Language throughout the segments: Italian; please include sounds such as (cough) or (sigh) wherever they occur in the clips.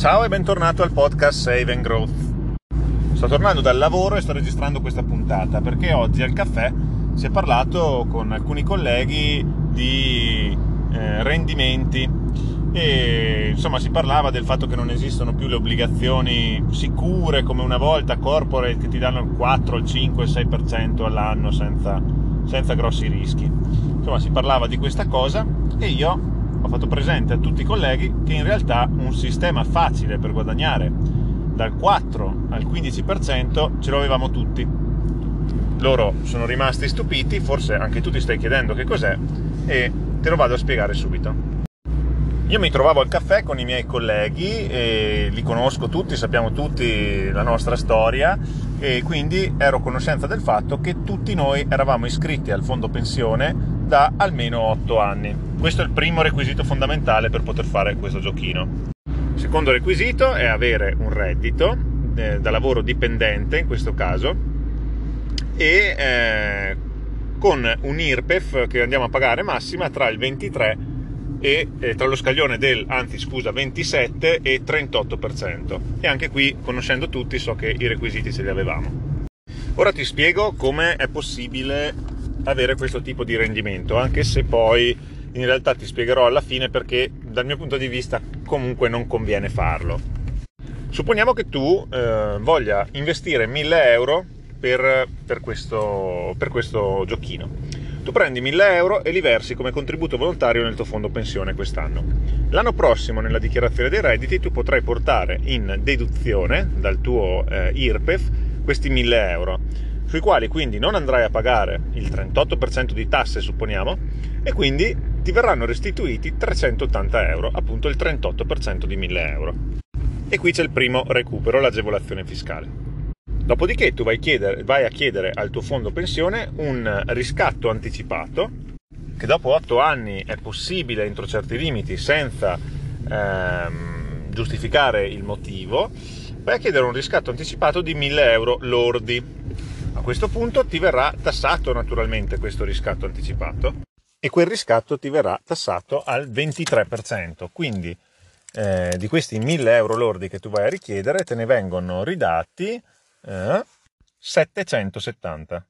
Ciao e bentornato al podcast Save and Growth. Sto tornando dal lavoro e sto registrando questa puntata perché oggi al caffè si è parlato con alcuni colleghi di eh, rendimenti e insomma si parlava del fatto che non esistono più le obbligazioni sicure come una volta corporate che ti danno il 4, il 5, il 6% all'anno senza, senza grossi rischi. Insomma si parlava di questa cosa e io ho fatto presente a tutti i colleghi che in realtà un sistema facile per guadagnare dal 4 al 15% ce l'avevamo tutti. Loro sono rimasti stupiti, forse anche tu ti stai chiedendo che cos'è e te lo vado a spiegare subito. Io mi trovavo al caffè con i miei colleghi, li conosco tutti, sappiamo tutti la nostra storia e quindi ero a conoscenza del fatto che tutti noi eravamo iscritti al fondo pensione da almeno 8 anni. Questo è il primo requisito fondamentale per poter fare questo giochino. Secondo requisito è avere un reddito eh, da lavoro dipendente in questo caso e eh, con un IRPEF che andiamo a pagare massima tra il 23 e eh, tra lo scaglione del, anzi scusa, 27 e 38%. E anche qui, conoscendo tutti, so che i requisiti ce li avevamo. Ora ti spiego come è possibile avere questo tipo di rendimento, anche se poi in realtà ti spiegherò alla fine perché dal mio punto di vista comunque non conviene farlo. Supponiamo che tu eh, voglia investire 1000 euro per, per, questo, per questo giochino tu prendi 1000 euro e li versi come contributo volontario nel tuo fondo pensione quest'anno. L'anno prossimo, nella dichiarazione dei redditi, tu potrai portare in deduzione dal tuo eh, IRPEF questi 1000 euro, sui quali quindi non andrai a pagare il 38% di tasse, supponiamo, e quindi ti verranno restituiti 380 euro, appunto il 38% di 1000 euro. E qui c'è il primo recupero, l'agevolazione fiscale. Dopodiché tu vai, chiedere, vai, a chiedere al tuo fondo pensione un riscatto anticipato che dopo 8 anni è possibile entro certi limiti senza ehm, giustificare il motivo, vai a chiedere un riscatto anticipato di 1000 euro lordi. A questo punto ti verrà tassato naturalmente questo riscatto anticipato e quel riscatto ti verrà tassato al 23%. Quindi eh, di questi 1000 euro lordi che tu vai a richiedere te ne vengono ridati eh, 770.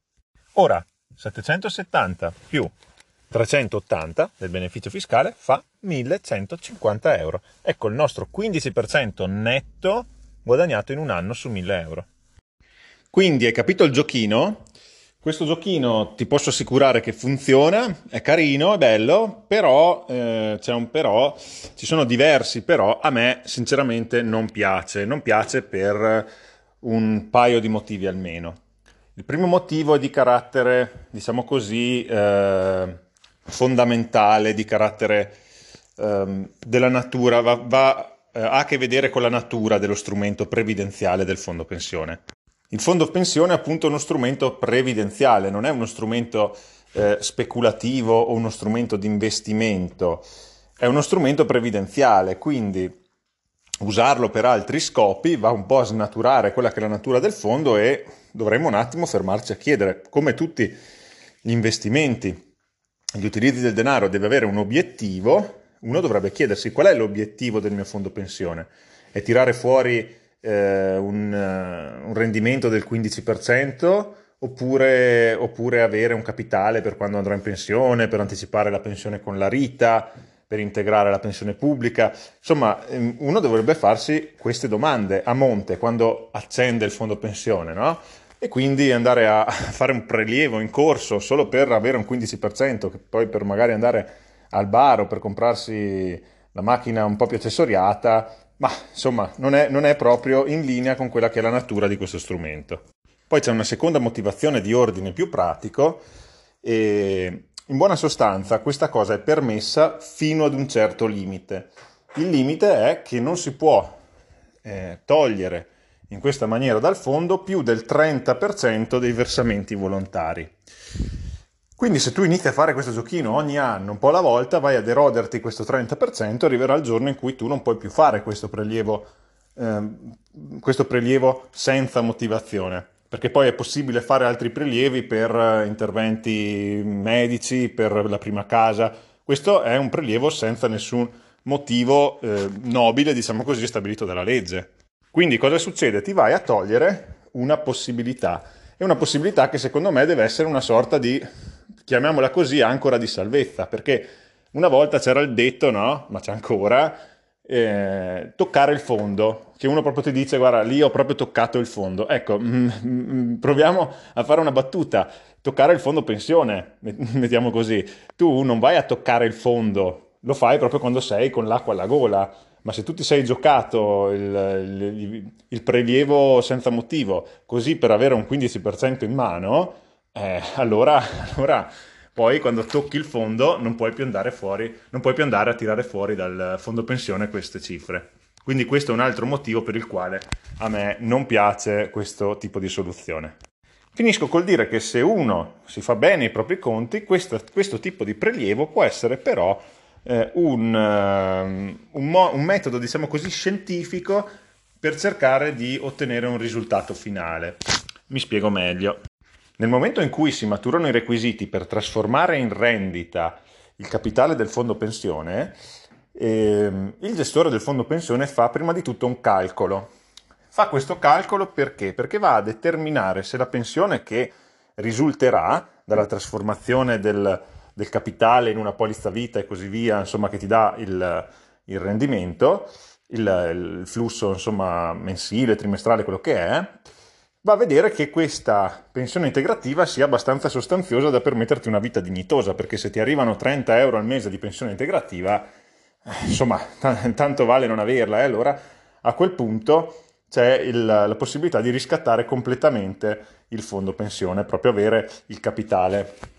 Ora, 770 più 380 del beneficio fiscale fa 1150 euro. Ecco il nostro 15% netto guadagnato in un anno su 1000 euro. Quindi hai capito il giochino? Questo giochino ti posso assicurare che funziona, è carino, è bello, però eh, c'è un però, ci sono diversi però, a me sinceramente non piace, non piace per un paio di motivi almeno. Il primo motivo è di carattere, diciamo così, eh, fondamentale, di carattere eh, della natura, va, va, eh, ha a che vedere con la natura dello strumento previdenziale del fondo pensione. Il fondo pensione è appunto uno strumento previdenziale, non è uno strumento eh, speculativo o uno strumento di investimento, è uno strumento previdenziale, quindi usarlo per altri scopi va un po' a snaturare quella che è la natura del fondo e dovremmo un attimo fermarci a chiedere, come tutti gli investimenti, gli utilizzi del denaro deve avere un obiettivo, uno dovrebbe chiedersi qual è l'obiettivo del mio fondo pensione? È tirare fuori eh, un, uh, un, rendimento del 15% oppure, oppure avere un capitale per quando andrò in pensione, per anticipare la pensione con la rita? per integrare la pensione pubblica. Insomma, ehm, uno dovrebbe farsi queste domande a monte quando accende il fondo pensione, no? E quindi andare a (laughs) fare un prelievo in corso solo per avere un 15%, che poi per magari andare al bar o per comprarsi la macchina un po' più accessoriata, ma insomma non è, non è proprio in linea con quella che è la natura di questo strumento. Poi c'è una seconda motivazione di ordine più pratico e in buona sostanza questa cosa è permessa fino ad un certo limite. Il limite è che non si può eh, togliere in questa maniera dal fondo più del 30% dei versamenti volontari. Quindi se tu inizi a fare questo giochino ogni anno, un po' alla volta, vai ad eroderti questo 30%, arriverà il giorno in cui tu non puoi più fare questo prelievo, eh, questo prelievo senza motivazione perché poi è possibile fare altri prelievi per eh, interventi medici, per la prima casa. Questo è un prelievo senza nessun motivo eh, nobile, diciamo così, stabilito dalla legge. Quindi cosa succede? Ti vai a togliere una possibilità. È una possibilità che secondo me deve essere una sorta di, chiamiamola così, ancora di salvezza, perché una volta c'era il detto, no? Ma c'è ancora, eh, toccare il fondo, che uno proprio ti dice, guarda, lì ho proprio toccato il fondo. Ecco, mm, mm, proviamo a fare una battuta. Toccare il fondo pensione, (laughs) mettiamo così. Tu non vai a toccare il fondo, lo fai proprio quando sei con l'acqua alla gola ma se tu ti sei giocato il, il, il, prelievo senza motivo così per avere un 15% in mano, eh, allora, (laughs) allora, poi quando tocchi il fondo non puoi più andare fuori, non puoi più andare a tirare fuori dal fondo pensione queste cifre. Quindi questo è un altro motivo per il quale a me non piace questo tipo di soluzione. Finisco col dire che se uno si fa bene i propri conti, questo, questo tipo di prelievo può essere però eh, un, uh, un, mo- un, metodo, diciamo così, scientifico per cercare di ottenere un risultato finale. Mi spiego meglio. Nel momento in cui si maturano i requisiti per trasformare in rendita il capitale del fondo pensione, ehm, il gestore del fondo pensione fa prima di tutto un calcolo. Fa questo calcolo perché? Perché va a determinare se la pensione che risulterà dalla trasformazione del, del capitale in una polizza vita e così via, insomma, che ti dà il, il rendimento, il, il flusso insomma, mensile, trimestrale, quello che è, va a vedere che questa pensione integrativa sia abbastanza sostanziosa da permetterti una vita dignitosa, perché se ti arrivano 30 euro al mese di pensione integrativa, eh, insomma, t- tanto vale non averla, e eh? allora a quel punto c'è il, la possibilità di riscattare completamente il fondo pensione, proprio avere il capitale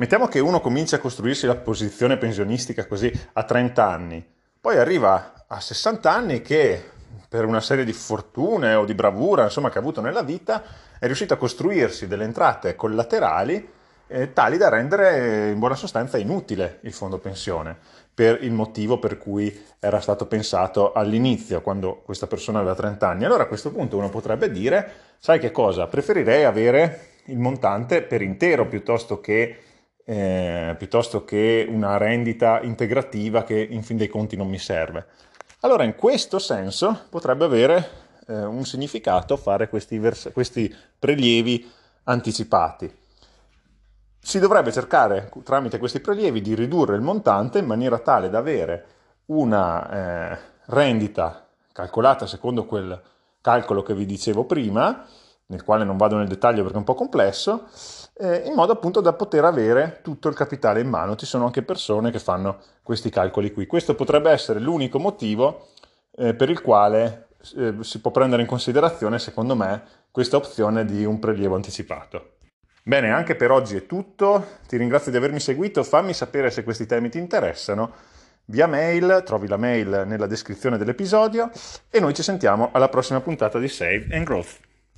Mettiamo che uno comincia a costruirsi la posizione pensionistica così a 30 anni, poi arriva a 60 anni che per una serie di fortune o di bravura insomma, che ha avuto nella vita è riuscito a costruirsi delle entrate collaterali eh, tali da rendere in buona sostanza inutile il fondo pensione per il motivo per cui era stato pensato all'inizio, quando questa persona aveva 30 anni. Allora a questo punto uno potrebbe dire, sai che cosa, preferirei avere il montante per intero piuttosto che eh, piuttosto che una rendita integrativa che in fin dei conti non mi serve. Allora in questo senso potrebbe avere eh, un significato fare questi, vers- questi prelievi anticipati. Si dovrebbe cercare tramite questi prelievi di ridurre il montante in maniera tale da avere una eh, rendita calcolata secondo quel calcolo che vi dicevo prima, nel quale non vado nel dettaglio perché è un po' complesso, eh, in modo appunto da poter avere tutto il capitale in mano. Ci sono anche persone che fanno questi calcoli qui. Questo potrebbe essere l'unico motivo eh, per il quale eh, si può prendere in considerazione, secondo me, questa opzione di un prelievo anticipato. Bene, anche per oggi è tutto. Ti ringrazio di avermi seguito. Fammi sapere se questi temi ti interessano via mail, trovi la mail nella descrizione dell'episodio e noi ci sentiamo alla prossima puntata di Save and Growth.